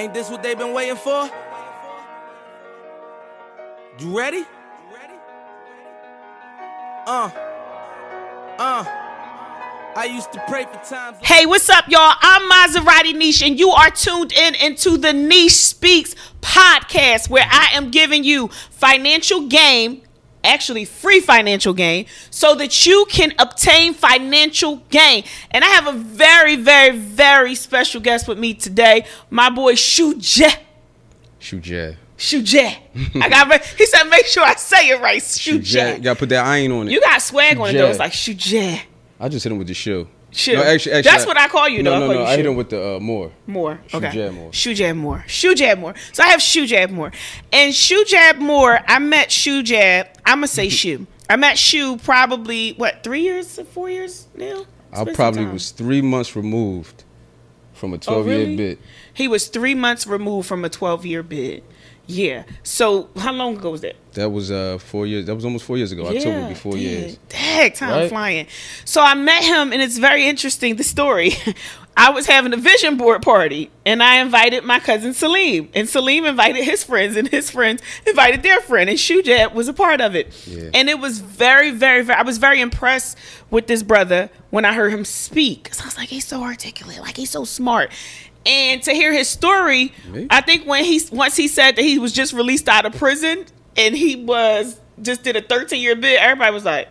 Ain't this what they've been waiting for? You ready? Uh. Uh. I used to pray for times. Hey, what's up, y'all? I'm Maserati Niche, and you are tuned in into the Niche Speaks podcast, where I am giving you financial game, actually free financial gain, so that you can obtain financial gain. And I have a very, very, very special guest with me today, my boy Shuje. Yeah. Shuje. I got. He said, make sure I say it right. Shuje. You gotta put that iron on it. You got swag on it though. Shuje. It's like Shuje. I just hit him with the shoe. Shoe. No, actually, actually, That's what I call you, No, though. I no, call no. I hit him with the uh, more. More. Shoe Okay. jab more. Shoe jab more. Shoe jab more. So I have shoe jab more. And shoe jab more, I met shoe jab. I'ma say shoe. I met shoe probably what, three years, four years now? It's I probably was three months removed from a Oh, 12 year bid. He was three months removed from a twelve year bid. Yeah. So how long ago was that? That was uh four years. That was almost four years ago. October would be four dang. years. Dang, time Right? flying. So I met him, and it's very interesting. The story. I was having a vision board party, and I invited my cousin Salim, and Salim invited his friends, and his friends invited their friend, and Shujab was a part of it. Yeah. And it was very, very, very. I was very impressed with this brother when I heard him speak. 'Cause I was like, he's so articulate, like he's so smart. And to hear his story, Me? I think when he once he said that he was just released out of prison and he was just did a 13 year bid, everybody was like,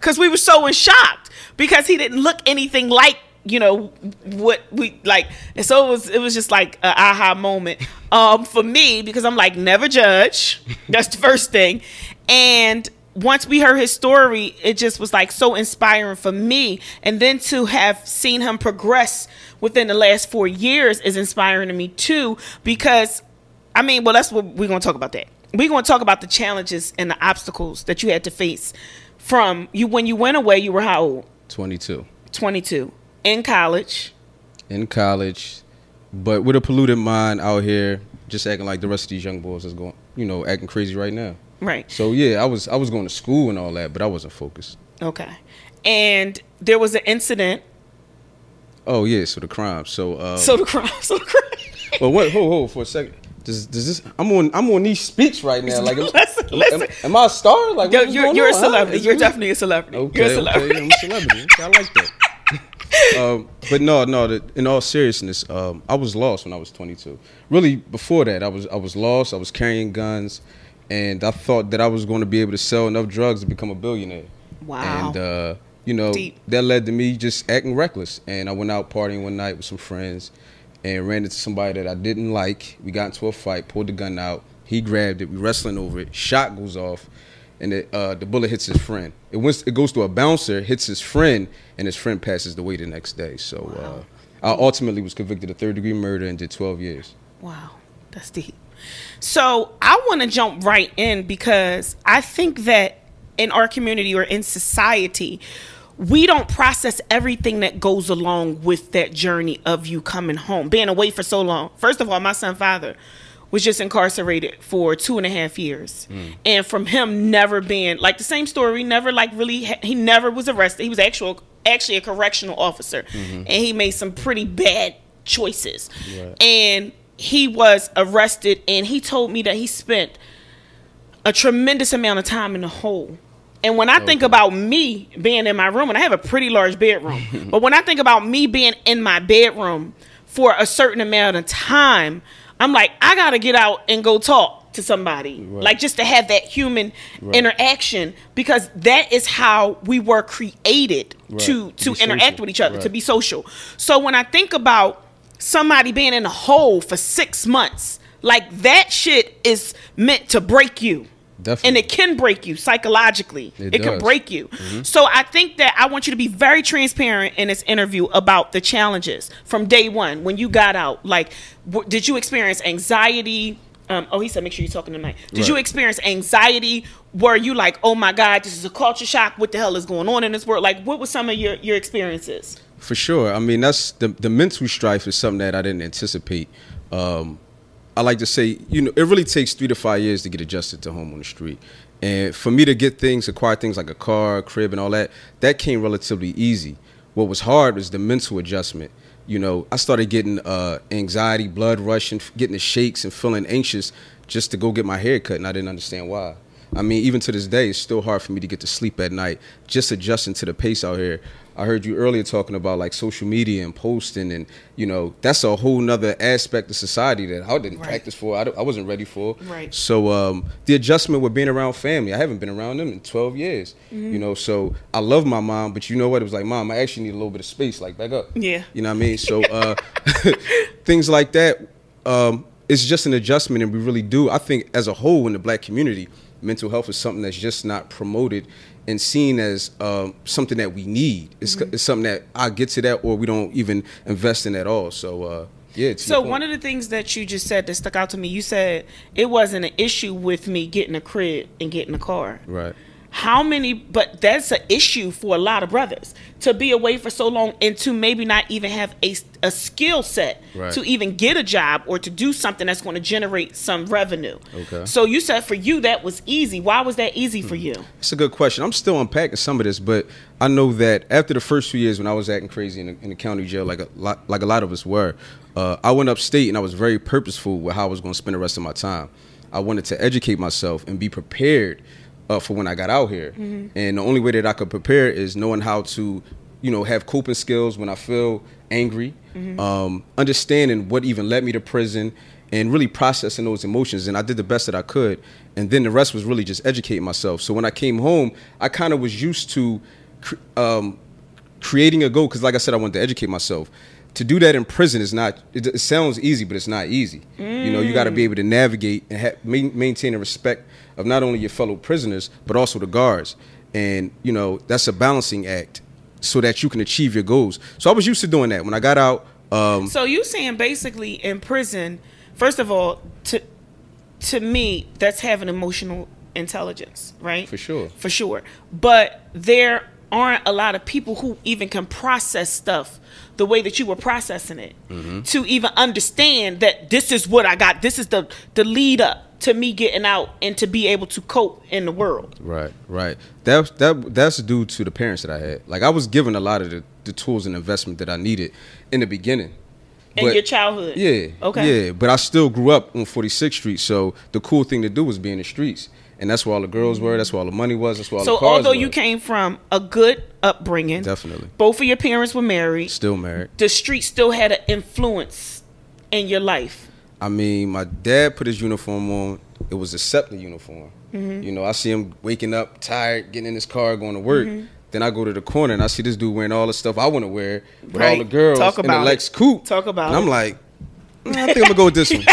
because we were so in shocked because he didn't look anything like you know what we like and so it was it was just like a aha moment um for me because i'm like never judge that's the first thing and once we heard his story it just was like so inspiring for me and then to have seen him progress within the last four years is inspiring to me too because I mean, well, that's what we're going to talk about. That we're going to talk about the challenges and the obstacles that you had to face from you when you went away. You were how old? 22 Twenty two in college. in college, but with a polluted mind out here, just acting like the rest of these young boys is going, you know, acting crazy right now. Right. So yeah, I was I was going to school and all that, but I wasn't focused. Okay. And there was an incident. Oh yeah, so the crime. So uh, So the crime. So the crime. Well, what? Hold, hold for a second. Does, does this? I'm on. I'm on these speaks right now. Like, am, Listen, am- listen. Am, am I a star? Like, Yo, you're you're a on, huh? celebrity. You're it- definitely a celebrity. Okay, you're a okay, celebrity. I'm a celebrity. I like that. um, but no, no. The, in all seriousness, um, I was lost when I was 22. Really, before that, I was I was lost. I was carrying guns, and I thought that I was going to be able to sell enough drugs to become a billionaire. Wow. And uh, you know Deep. that led to me just acting reckless. And I went out partying one night with some friends, and ran into somebody that I didn't like. We got into a fight, pulled the gun out. He grabbed it. We wrestling over it. Shot goes off, and it, uh, the bullet hits his friend. It went, it goes to a bouncer, hits his friend, and his friend passes away the next day. So uh, I ultimately was convicted of third degree murder and did 12 years. Wow, that's deep. So I want to jump right in because I think that in our community or in society, we don't process everything that goes along with that journey of you coming home, being away for so long. First of all, my son father was just incarcerated for two and a half years, hmm. and from him never being like the same story, never like really, he never was arrested. He was actual actually a correctional officer, mm-hmm. and he made some pretty bad choices, Right. and he was arrested, and he told me that he spent a tremendous amount of time in the hole. And when I think about me being in my room, and I have a pretty large bedroom, but when I think about me being in my bedroom for a certain amount of time, I'm like, I gotta get out and go talk to somebody, Right. like just to have that human Right. interaction, because that is how we were created Right. to To to interact social. with each other, to be social. So when I think about somebody being in a hole for six months, like that shit is meant to break you. Definitely. And it can break you psychologically. It, It can break you. So I think that I want you to be very transparent in this interview about the challenges from day one when you got out. Like, w- did you experience anxiety? Um, oh, he said, make sure you're talking tonight. Did you experience anxiety? Were you like, oh my God, this is a culture shock? What the hell is going on in this world? Like, what were some of your, your experiences? For sure. I mean, that's the the mental strife is something that I didn't anticipate. Um, I like to say, you know, it really takes three to five years to get adjusted to home on the street. And for me to get things, acquire things like a car, crib, and all that, that came relatively easy. What was hard was the mental adjustment. you know, I started getting uh, anxiety, blood rushing, getting the shakes, and feeling anxious just to go get my hair cut, and I didn't understand why. I mean, even to this day, it's still hard for me to get to sleep at night, just adjusting to the pace out here. I heard you earlier talking about like social media and posting, and you know that's a whole nother aspect of society that I didn't Right. practice for. I, I wasn't ready for. Right. So um, the adjustment with being around family, I haven't been around them in 12 years. Mm-hmm. You know, so I love my mom, but you know what? It was like, mom, I actually need a little bit of space. Like back up. Yeah. You know what I mean? So uh, things like that. Um, it's just an adjustment, and we really do. I think as a whole in the black community, mental health is something that's just not promoted and seen as um, something that we need. It's, Mm-hmm. it's something that I get to that, or we don't even invest in at all. So uh, yeah. So one of the things that you just said that stuck out to me, you said it wasn't an issue with me getting a crib and getting a car. right. How many? But that's an issue for a lot of brothers to be away for so long and to maybe not even have a, a skill set Right. to even get a job or to do something that's going to generate some revenue. Okay. So you said for you that was easy. Why was that easy for you? It's a good question. I'm still unpacking some of this, but I know that after the first few years when I was acting crazy in the, in the county jail, like a lot, like a lot of us were, uh, I went upstate and I was very purposeful with how I was going to spend the rest of my time. I wanted to educate myself and be prepared uh, for when I got out here. And the only way that I could prepare is knowing how to, you know, have coping skills when I feel angry, um, understanding what even led me to prison, and really processing those emotions. And I did the best that I could. And then the rest was really just educating myself. So when I came home, I kind of was used to cr- um, creating a goal because, like I said, I wanted to educate myself. To do that in prison is not. It, it sounds easy, but it's not easy. You know, you got to be able to navigate and ha- maintain the respect of not only your fellow prisoners but also the guards. And you know, that's a balancing act so that you can achieve your goals. So I was used to doing that. When I got out, um, So you saying basically in prison, first of all, to to me, that's having emotional intelligence, right? For sure. For sure. But there aren't a lot of people who even can process stuff the way that you were processing it Mm-hmm. to even understand that this is what I got. This is the the lead up to me getting out and to be able to cope in the world. Right, right. That that that's due to the parents that I had. Like I was given a lot of the, the tools and investment that I needed in the beginning. In But- your childhood. Yeah. Okay. Yeah, but I still grew up on 46th Street, so the cool thing to do was be in the streets, and that's where all the girls were. That's where all the money was. That's where all So the cars although were. you came from a good upbringing, Definitely. both of your parents were married. still married. the street still had an influence in your life. I mean, my dad put his uniform on. It was a SEPTA uniform. Mm-hmm. You know, I see him waking up tired, getting in his car, going to work. Mm-hmm. Then I go to the corner and I see this dude wearing all the stuff I want to wear with all the girls Talk in about the it. Lex Coupe. Talk about and I'm it. like, "Mm, I think I'm gonna go with this one.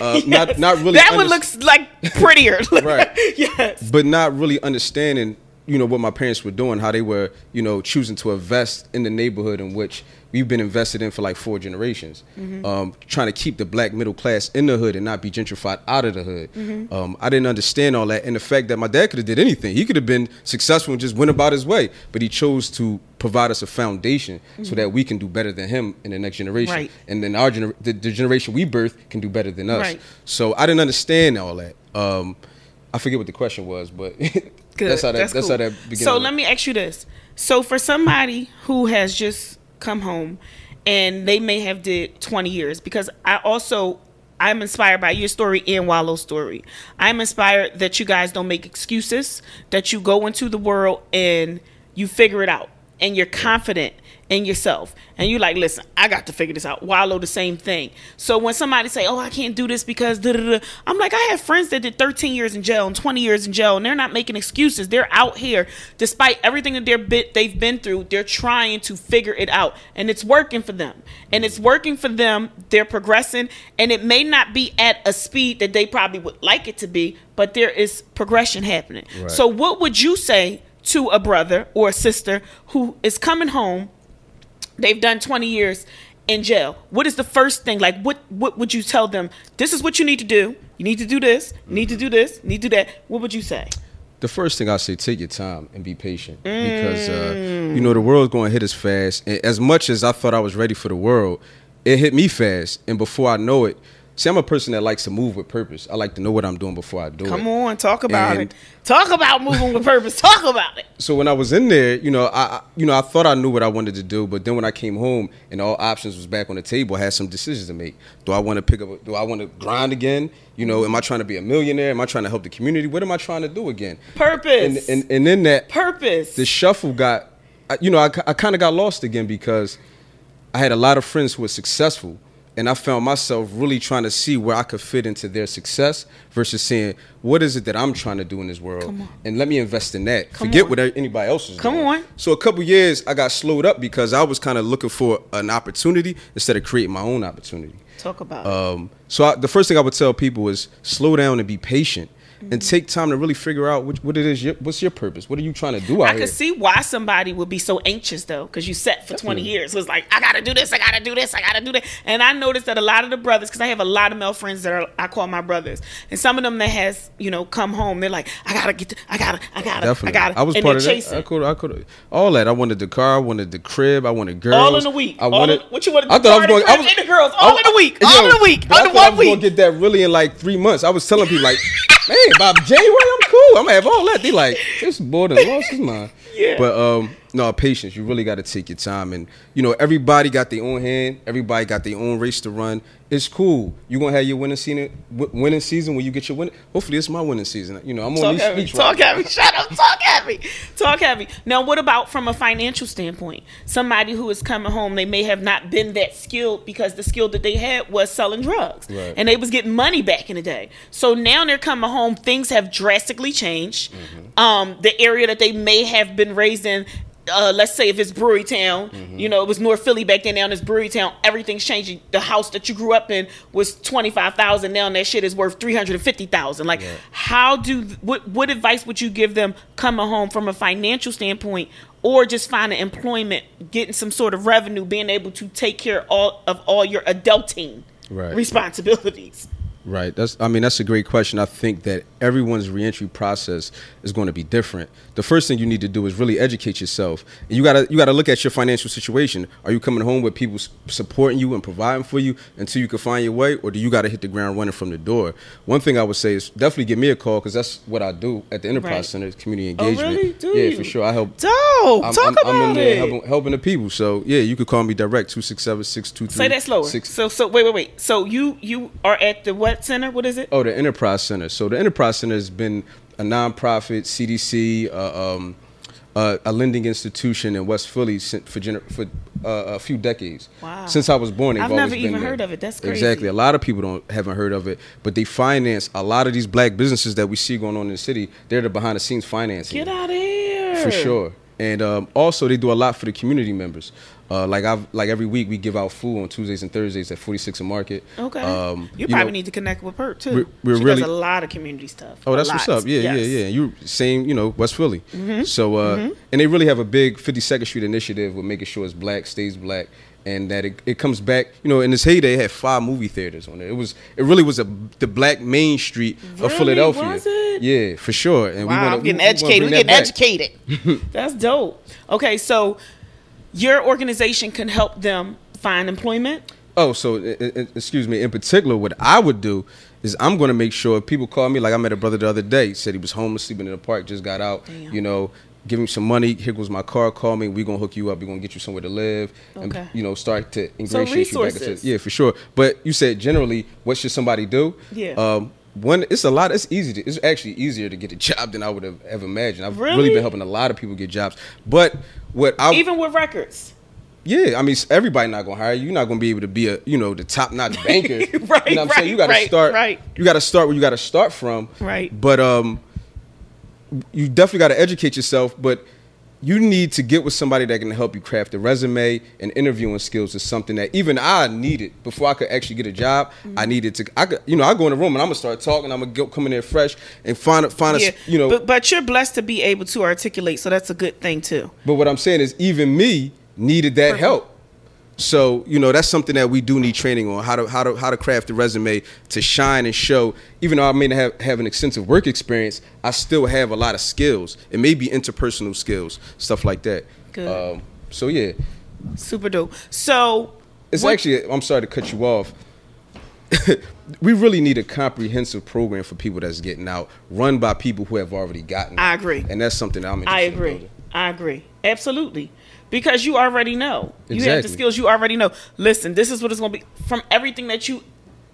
Uh, Not not really. that one underst- looks like prettier. Right. yes. but not really understanding, you know, what my parents were doing, how they were, you know, choosing to invest in the neighborhood in which we've been invested in for like four generations. Um, trying to keep the black middle class in the hood and not be gentrified out of the hood. Um, I didn't understand all that, and the fact that my dad could have did anything. He could have been successful and just went about his way, but he chose to provide us a foundation so that we can do better than him in the next generation, Right. and then our gener- the, the generation we birth can do better than us. Right. So I didn't understand all that. Um, I forget what the question was, but Good. that's how that that's, cool. how that began. So let me ask you this: so for somebody who has just come home and they may have did 20 years, because I also I'm inspired by your story and Wallow's story. I'm inspired that you guys don't make excuses, that you go into the world and you figure it out, and you're confident in yourself, and you're like, listen, I got to figure this out. Wallow the same thing. So when somebody say, oh, I can't do this because I'm like, I have friends that did 13 years in jail and 20 years in jail, and they're not making excuses. They're out here, despite everything that they're bit they've been through. They're trying to figure it out, and it's working for them. And it's working for them. They're progressing, and it may not be at a speed that they probably would like it to be, but there is progression happening. Right. So what would you say to a brother or a sister who is coming home? They've done 20 years in jail. What is the first thing? Like what what would you tell them? This is what you need to do. You need to do this you need to do this you need to do that. What would you say? The first thing I say, take your time and be patient. Because uh, you know the world's going to hit us fast. And as much as I thought I was ready for the world, it hit me fast, and before I know it, see, I'm a person that likes to move with purpose. I like to know what I'm doing before I do it. Come on, talk about And- it. Talk about moving with purpose. Talk about it. so when I was in there, you know, I, you know I thought I knew what I wanted to do, but then when I came home and all options was back on the table, I had some decisions to make. Do I want to pick up? Do I want to grind again? You know, am I trying to be a millionaire? Am I trying to help the community? What am I trying to do again? Purpose. and, and and in that, purpose. the shuffle got, I- you know, I, I kind of got lost again because I had a lot of friends who were successful, and I found myself really trying to see where I could fit into their success versus saying, what is it that I'm trying to do in this world, Come on. and let me invest in that. Come Forget on. what anybody else is Come doing. on. So a couple years, I got slowed up because I was kind of looking for an opportunity instead of creating my own opportunity. Talk about it. Um, so I, the first thing I would tell people is slow down and be patient. Mm-hmm. And take time to really figure out which, what it is. Your, what's your purpose? What are you trying to do out I here? could see why somebody would be so anxious though, because you set for 20 years. It was like, I gotta do this, I gotta do this, I gotta do that. And I noticed that a lot of the brothers, because I have a lot of male friends that are I call my brothers, and some of them that has, you know, come home, they're like, I gotta get, to, I gotta, I gotta, Definitely. I gotta. I was and part of they're that. I could. I could. All that. I wanted the car. I wanted the crib. I wanted girls. All in a week. I wanted. in- what you wanted, I thought I was going. I was the girls, all in a week, Yo, all in a week, I under thought I was gonna week. get that really in like three months. I was telling people like, man, by January I'm cool. I'm gonna have all that. They like, this boy done lost his mind. Yeah. But um, no patience. You really got to take your time, and you know everybody got their own hand. Everybody got their own race to run. It's cool. You are gonna have your winning season. Winning season when you get your win. Hopefully, it's my winning season. You know, I'm on Talk these heavy. streets. Talk right heavy. Shut up. Talk heavy. Talk heavy. Now, what about from a financial standpoint? Somebody who is coming home, they may have not been that skilled because the skill that they had was selling drugs, Right. and they was getting money back in the day. So now they're coming home. Things have drastically changed. Mm-hmm. Um, the area that they may have been raised in. Uh, let's say if it's Brewery Town, Mm-hmm. you know, it was North Philly back then. Now it's Brewery Town. Everything's changing. The house that you grew up in was twenty five thousand. Now that shit is worth three hundred and fifty thousand. Like, how do what what advice would you give them coming home from a financial standpoint, or just finding employment, getting some sort of revenue, being able to take care of all of all your adulting Right. responsibilities? Right. That's. I mean, that's a great question. I think that everyone's reentry process is going to be different. The first thing you need to do is really educate yourself. And you gotta you gotta look at your financial situation. Are you coming home with people supporting you and providing for you until you can find your way, or do you got to hit the ground running from the door? One thing I would say is definitely give me a call because that's what I do at the Enterprise Right. Center, community Oh, engagement. really? Do yeah, you? for sure. I help. Dope. I'm, Talk I'm, about I'm in there it. helping, helping the people. So yeah, you could call me direct two six seven six two three. Say that slower. six- So so wait wait wait. So you you are at the what center? What is it? Oh, the Enterprise Center. So the Enterprise Center has been a nonprofit CDC, uh, um, uh, a lending institution in West Philly for gener- for uh, a few decades. Wow. Since I was born, I've never even heard of it. That's crazy. Exactly. A lot of people don't haven't heard of it, but they finance a lot of these black businesses that we see going on in the city. They're the behind the scenes financing. Get out of here. For sure. And um, also, they do a lot for the community members. Uh, like I've like every week we give out food on Tuesdays and Thursdays at 46 and Market. Okay. Um, you, know- probably need to connect with Perk too. We're- we're she really- does a lot of community stuff. Oh, that's what's up. Yeah, Yes. Mm-hmm. yeah, yeah. You same, you know, West Philly. So, uh, and they really have a big 52nd Street initiative with making sure it's black, stays black, and that it, it comes back. You know, in this heyday, it had five movie theaters on it. It was, it really was a the black main street Really? of Philadelphia. Was it? Yeah, for sure. And Wow, wanna- I'm getting we- we educated. We're getting educated. That's dope. Okay, so your organization can help them find employment. Oh, so excuse me. In particular, what I would do is I'm going to make sure if people call me. Like I met a brother the other day. Said he was homeless, sleeping in the park, just got out. Damn. You know, give him some money. Here goes my car. Call me. We're gonna hook you up. We're gonna get you somewhere to live. Okay. And you know, start to ingratiate you back into. Yeah, for sure. But you said generally, what should somebody do? Yeah. Um, one, it's a lot. It's easy. To, it's actually easier to get a job than I would have ever imagined. I've really? Really? been helping a lot of people get jobs. But what I Even with records. yeah, I mean, everybody not gonna hire you. You're not gonna be able to be a, you know, the top notch banker. Right, you know what I'm right, saying? You gotta right, start. right. You gotta start where you gotta start from. Right. But um, you definitely gotta educate yourself. But you need to get with somebody that can help you craft a resume and interviewing skills is something that even I needed before I could actually get a job. Mm-hmm. I needed to. I could, you know, I go in the room and I'm gonna start talking. I'm gonna go, come in there fresh and find a find a, Yeah, s- you know. but but you're blessed to be able to articulate, so that's a good thing too. But what I'm saying is, even me needed that Perfect. help. So you know that's something that we do need training on how to how to how to craft a resume to shine and show. Even though I may not have, have an extensive work experience, I still have a lot of skills. It may be interpersonal skills, stuff like that. Good. Um, so yeah, Super dope. So it's what- actually. I'm sorry to cut you off. we really need a comprehensive program for people that's getting out, run by people who have already gotten. I agree. and that's something that I'm. I agree. I agree. Absolutely. Because you already know. You have the skills you already know. Listen, this is what it's going to be from everything that you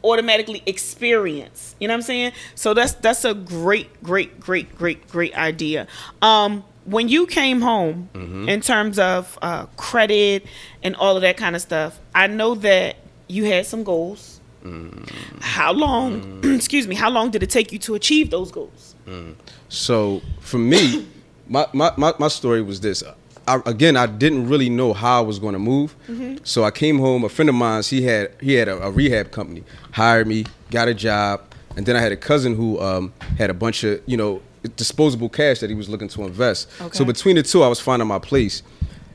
automatically experience. You know what I'm saying? So that's that's a great great great great great idea. Um when you came home Mm-hmm. in terms of uh, credit and all of that kind of stuff, I know that you had some goals. Mm. How long, excuse me, how long did it take you to achieve those goals? So for me, my, my, my, my story was this. I, again, I didn't really know how I was going to move. So I came home. A friend of mine, he had he had a, a rehab company, hired me, got a job, and then I had a cousin who um, had a bunch of you know disposable cash that he was looking to invest. Okay. So between the two, I was finding my place.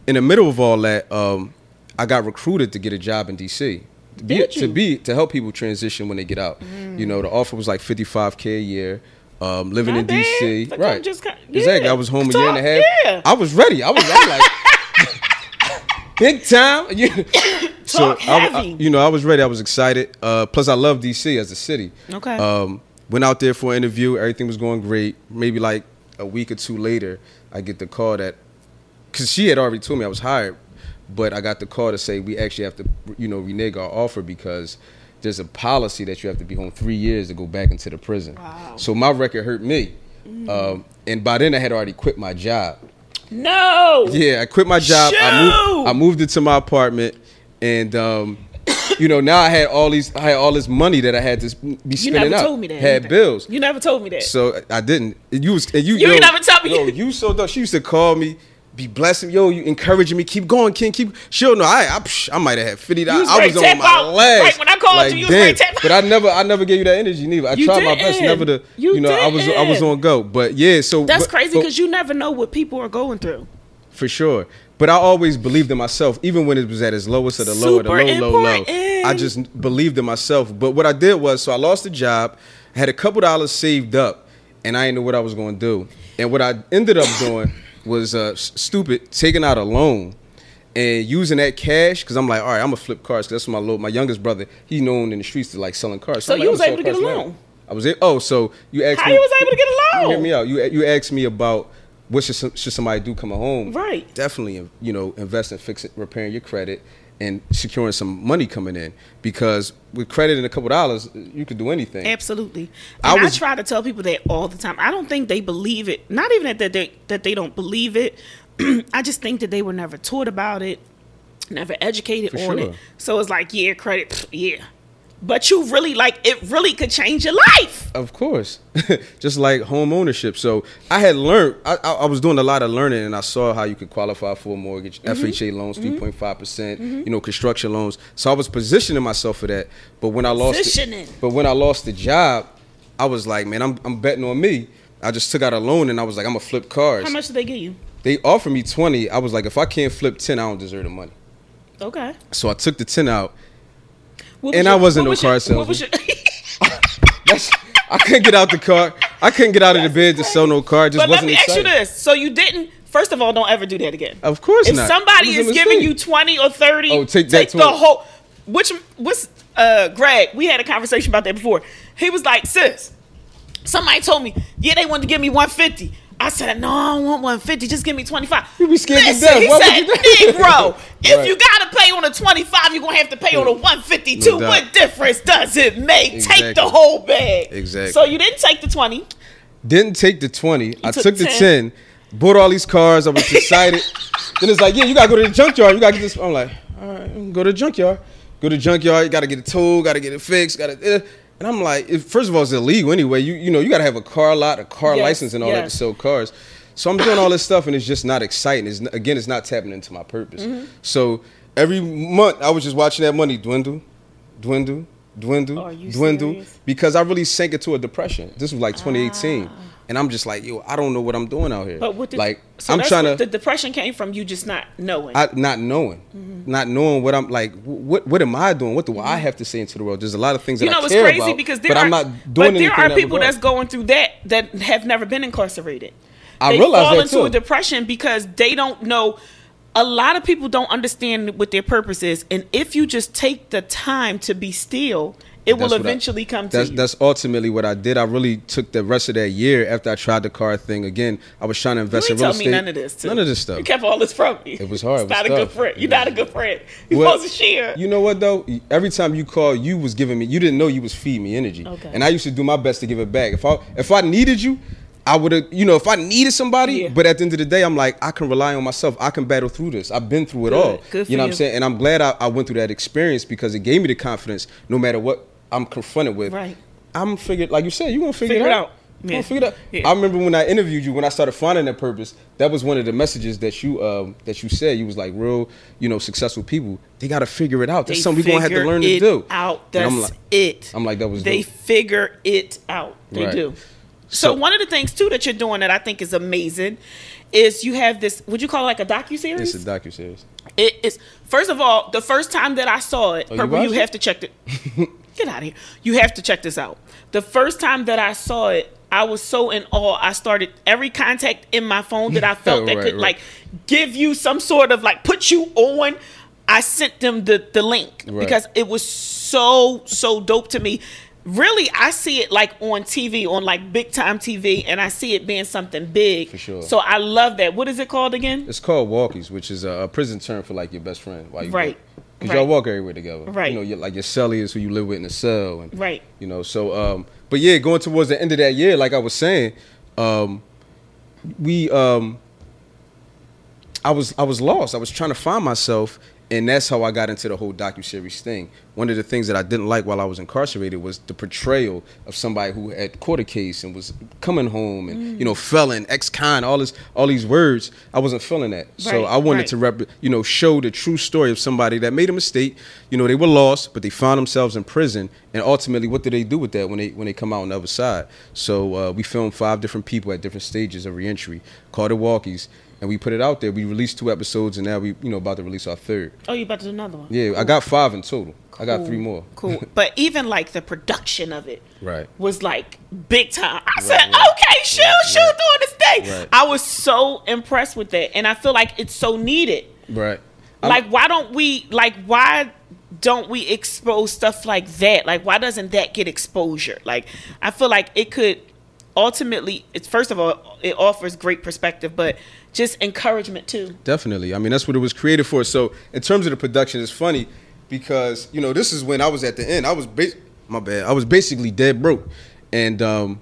In the middle of all that, um, I got recruited to get a job in DC. To be, to be to help people transition when they get out. You know, the offer was like 55k a year. Um, living Not in bad. DC, Like, right? Just kind- exactly. yeah. I was home a year and a half. Yeah. I was ready. I was I'm like big time. You- so I, I- you know, I was ready. I was excited. Uh, plus, I love DC as a city. Okay. Um, went out there for an interview. Everything was going great. Maybe like a week or two later, I get the call that because she had already told me I was hired, but I got the call to say we actually have to, you know, renege our offer because there's a policy that you have to be home three years to go back into the prison. Wow. So my record hurt me, um, and by then I had already quit my job. No. Yeah, I quit my job. I moved. I moved into my apartment, and um, you know now I had all these. I had all this money that I had to be You spending never out. told me that. Had bills. You never told me that. So I didn't. You was and you. You yo, never tell me. Yo, you so dope. She used to call me, be blessing. Yo, you encouraging me. Keep going, King. Keep. She don't know. I I, psh, I might have had fifty You dollars. I was on my out. last. Right when I called you, you to tap But I never, I never gave you that energy neither. I You tried my best, never to. You know, I was, I was on go. But yeah, so That's but- crazy because you never know what people are going through. for sure. But I always believed in myself, even when it was at its lowest of the low, the low, low, low. I just believed in myself. But what I did was, so I lost the job, had a couple dollars saved up, and I didn't know what I was going to do. And what I ended up doing was uh, stupid, taking out a loan and using that cash because I'm like, all right, I'm gonna flip cars. 'cause that's what my little, my youngest brother. He known in the streets to like selling cars. So I'm you like, was able to get a now. loan? I was. Oh, so you asked How me? you was able to get a loan? Hear me out. You you asked me about what should should somebody do coming home? Right. Definitely, you know, invest in fixing, repairing your credit, and securing some money coming in because with credit and a couple dollars, you could do anything. Absolutely. I And I, was- try to tell people that all the time. I don't think they believe it. Not even that they that they don't believe it. I just think that they were never taught about it, never educated on sure. it. So it's like, yeah, credit, yeah. But you really like it. Really could change your life. Of course, just like home ownership. So I had learned. I, I, was doing a lot of learning, and I saw how you could qualify for a mortgage, Mm-hmm. FHA loans, three point five percent. You know, construction loans. So I was positioning myself for that. But when I lost, Positioning. The, but when I lost the job, I was like, man, I'm I'm betting on me. I just took out a loan, and I was like, I'm gonna flip cars. How much did they give you? They offered me twenty. I was like, if I can't flip ten, I don't deserve the money. Okay. So I took the ten out. What And was I wasn't no was car your- was your- That's, I couldn't get out the car. I couldn't get out of the bed to sell no car. It just but let wasn't me ask you this: so you didn't? First of all, don't ever do that again. Of course if not. If somebody was is giving you 20 or 30 Oh, take that the 20. whole which what's uh greg we had a conversation about that before he was like sis somebody told me yeah they wanted to give me 150 i said no i don't want 150 just give me 25 You be scared to death. he Why would said you do that? negro if Right. you pay on a 25 you're gonna have to pay on a 152 No what difference does it make take the whole bag Exactly. so you didn't take the 20 Didn't take the 20. I took took the 10. 10. Bought all these cars. I was excited. then it's like, yeah, you gotta go to the junkyard. You gotta get this. I'm like, all right, go to the junkyard. Go to the junkyard. You gotta get it towed. Gotta get it fixed. Gotta. eh. And I'm like, if, first of all, it's illegal anyway. You you know you gotta have a car lot, a car Yes, license, and all that to sell cars. So I'm doing all this stuff, and it's just not exciting. It's again, it's not tapping into my purpose. Mm-hmm. So every month, I was just watching that money dwindle, dwindle, dwindle, dwindle, serious? because I really sank into a depression. This was like 2018, and I'm just like, yo, I don't know what I'm doing out here. Ah. but what did, like so I'm trying to, the depression came from you just not knowing I, not knowing, Mm-hmm. not knowing what I'm like. What what am I doing? What do I have to say into the world? There's a lot of things that you know I it's care crazy about, because there but are I'm not but there are in that people that's going through that that have never been incarcerated. I they realize fall that into too. a depression because they don't know. A lot of people don't understand what their purpose is, and if you just take the time to be still it will That's I- eventually come to That's you. that's ultimately what I did. I really took the rest of that year after I tried the car thing again. I was trying to invest ain't in real estate. none of this. Too. None of this stuff. You kept all this from me. It was hard. It It's was not a good friend. You're not a good friend. You're Well, supposed to share. You know what though? Every time you call, you was giving me. You didn't know you was feeding me energy, Okay. and I used to do my best to give it back. If I if I needed you, I would have. You know, if I needed somebody, Yeah. but at the end of the day, I'm like, I can rely on myself. I can battle through this. I've been through it Good. all. Good you know what. I'm saying? And I'm glad I, I went through that experience because it gave me the confidence. No matter what I'm confronted with, Right. I'm figured. Like you said, you gonna figure, Figure it out. out. You Yeah. gonna figure it out. Yeah. I remember when I interviewed you, when I started finding that purpose, that was one of the messages that you um, that you said. You was like, real, you know, successful people, they got to figure it out. That's They something we're gonna have to learn to do. Out. That's I'm like, it. I'm like, that was They dope. figure it out. They Right. do. So, So- one of the things too that you're doing that I think is amazing is you have this. Would you call it like a docu It's series? a docu series. It is first of all, the first time that I saw it, Oh, you Purple, you, it? have to check it. Get out of here. You have to check this out. The first time that I saw it, I was so in awe. I started every contact in my phone that I felt that Right, could right. like give you some sort of like put you on. I sent them the the link Right. because it was so so dope to me. Really, I see it like on TV, on like big time TV, and I see it being something big. For sure. So I love that. What is it called again? It's called walkies, which is a, prison term for like your best friend. While you Right. Because Right. y'all walk everywhere together. Right. You know, like your cellie is who you live with in the cell. And, Right. You know, so um, but yeah, going towards the end of that year, like I was saying, um, we um, I was I was lost. I was trying to find myself, and that's how I got into the whole docu series thing. One of the things that I didn't like while I was incarcerated was the portrayal of somebody who had caught a case and was coming home and you know felon, ex-con, all this, all these words. I wasn't feeling that, so I wanted right. to rep, you know, show the true story of somebody that made a mistake. You know, they were lost, but they found themselves in prison, and ultimately, what do they do with that when they when they come out on the other side? So uh, we filmed five different people at different stages of reentry, called it Walkies, and we put it out there. We released two episodes, and now we, you know, about to release our third. Oh, you about to do another one? Yeah, I got five in total. I got three more. Cool. But even like the production of it Right. was like big time. I said, right. okay, shoot, Right, shoot, right. doing this thing. Right. I was so impressed with that. And I feel like it's so needed. Right. I'm- like, why don't we, like, why don't we expose stuff like that? Like, why doesn't that get exposure? Like, I feel like it could ultimately, it's first of all, it offers great perspective, but just encouragement too. Definitely. I mean, that's what it was created for. So, in terms of the production, it's funny because you know this is when I was at the end. I was bas- my bad. I was basically dead broke, and um,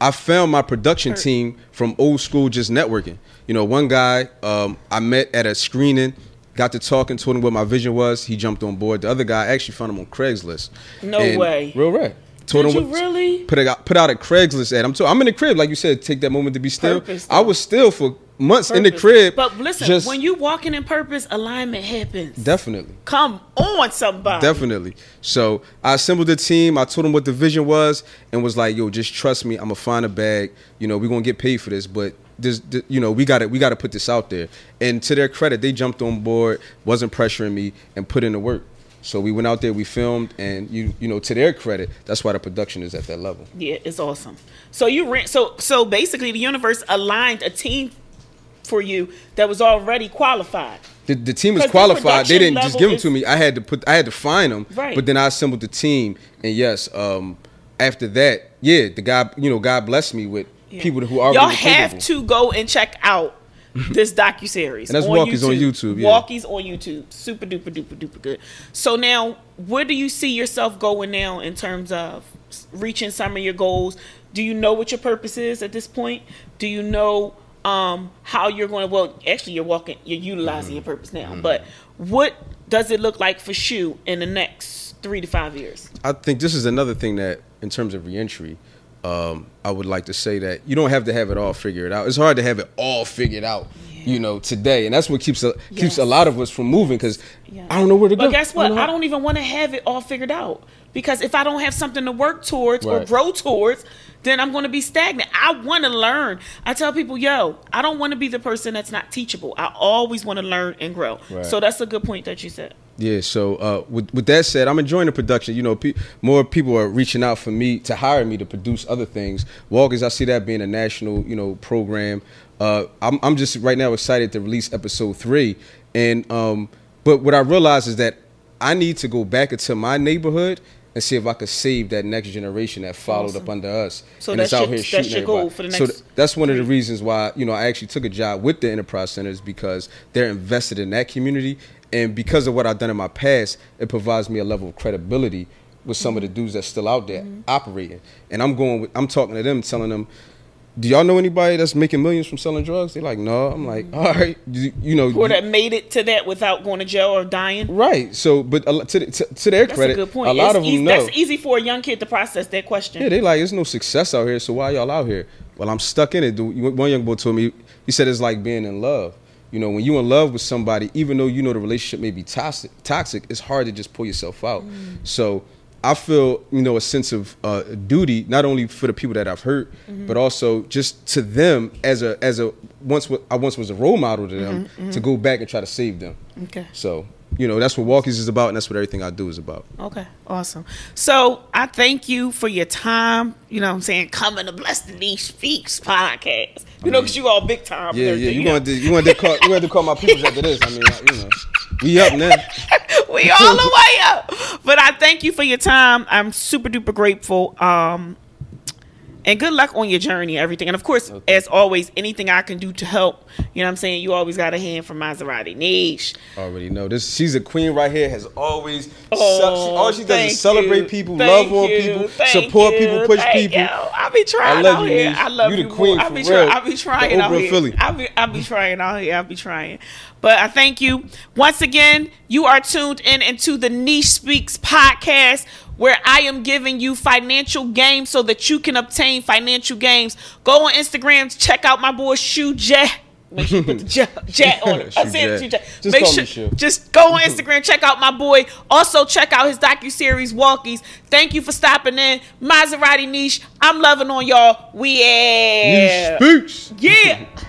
I found my production team from old school just networking. You know, one guy um, I met at a screening, got to talking, told him what my vision was. He jumped on board. The other guy I actually found him on Craigslist. No And- way. Real rap. Told Did him you really? put it out, put out a Craigslist ad. I'm t- I'm in the crib, like you said. Take that moment to be still. Purpose, I was still for months in the crib. But listen, just- when you walking in purpose, alignment happens. definitely. Come on, somebody. Definitely. So I assembled the team. I told them what the vision was, and was like, "Yo, just trust me. I'm gonna find a bag. You know, we're gonna get paid for this, but this, th- you know, we got to we got to put this out there." And to their credit, they jumped on board, wasn't pressuring me, and put in the work. So we went out there, we filmed, and you you know, to their credit, that's why the production is at that level. Yeah, it's awesome. So you ran. So so basically, the universe aligned a team for you that was already qualified. The, the team is 'Cause the qualified. They didn't just give them is- to me. I had to put. I had to find them. Right. But then I assembled the team, and yes, um, after that, yeah, the guy, you know, God blessed me with Yeah. people who are Y'all have capable. to go and check out this docu series. And that's Walkies on YouTube, yeah. Walkies on YouTube. Super duper duper duper good. So now, where do you see yourself going now in terms of reaching some of your goals? Do you know what your purpose is at this point? Do you know um, how you're going to? Well, actually, you're walking, you're utilizing your purpose now. But what does it look like for Shu in the next three to five years? I think this is another thing that, in terms of reentry, um, I would like to say that you don't have to have it all figured out. It's hard to have it all figured out, you know, today, and that's what keeps a, keeps a lot of us from moving because Yeah. I don't know where to go. But guess what? I don't even want to have it all figured out because if I don't have something to work towards or grow towards, then I'm going to be stagnant. I want to learn. I tell people, yo, I don't want to be the person that's not teachable. I always want to learn and grow. Right. So that's a good point that you said. Yeah. So uh, with with that said, I'm enjoying the production. You know, pe- more people are reaching out for me to hire me to produce other things. Walkies, I see that being a national, you know, program. Uh, I'm I'm just right now excited to release episode three, and um, but what I realize is that I need to go back into my neighborhood and see if I could save that next generation that followed Awesome. up under us. So and that's it's out your- here that's shooting your goal everybody. for the So th- that's one of the reasons why you know I actually took a job with the enterprise centers because they're invested in that community, and because of what I've done in my past, it provides me a level of credibility with some of the dudes that's still out there Mm-hmm. operating. And I'm going, with, I'm talking to them, telling them. Do y'all know anybody that's making millions from selling drugs? They're like, no. I'm like, all right, you, you know, Or that made it to that without going to jail or dying. right. So, but a, to, to, to their That's credit, a good point. a lot It's of them easy, know. That's easy for a young kid to process that question. Yeah, they like, there's no success out here, so why y'all out here? Well, I'm stuck in it. One young boy told me, he said it's like being in love. You know, when you're in love with somebody, even though you know the relationship may be toxic, toxic, it's hard to just pull yourself out. Mm. So I feel, you know, a sense of uh, duty, not only for the people that I've hurt, mm-hmm. but also just to them as a as a once I once was a role model to them mm-hmm. Mm-hmm. to go back and try to save them. Okay. So you know, that's what Walkies is about, and that's what everything I do is about. Okay, awesome. So I thank you for your time. You know what I'm saying? Coming to Bless the Niche Speaks podcast. You know, because you all big time. Yeah, yeah. You want to you want to call you want to call my people after this? I mean, you know, we up now. we all the way up. But I thank you for your time. I'm super duper grateful. Um, and good luck on your journey, everything. And of course, as always, anything I can do to help, you know what I'm saying? You always got a hand from Maserati Niche. Already know this. She's a queen right here. Has always Oh, ce- all she does is oh, celebrate you. people, Thank love on you. people, Thank support you. people, push Thank people. I be trying I love out you, here. Niche. I love You you. the queen. I be real. trying. I be trying The out Oprah here. Philly. I be I be trying out here. I be trying. But I thank you once again. You are tuned in into the Niche Speaks podcast. Where I am giving you financial games so that you can obtain financial gains. Go on Instagram, check out my boy Shoe Jet. Make sure you put the jet, jet on it. I said Shoe Jet. Just Make call me sure, Shoe. just go on Instagram, check out my boy. Also, check out his docu series Walkies. Thank you for stopping in, Maserati Niche. I'm loving on y'all. We yeah, yeah.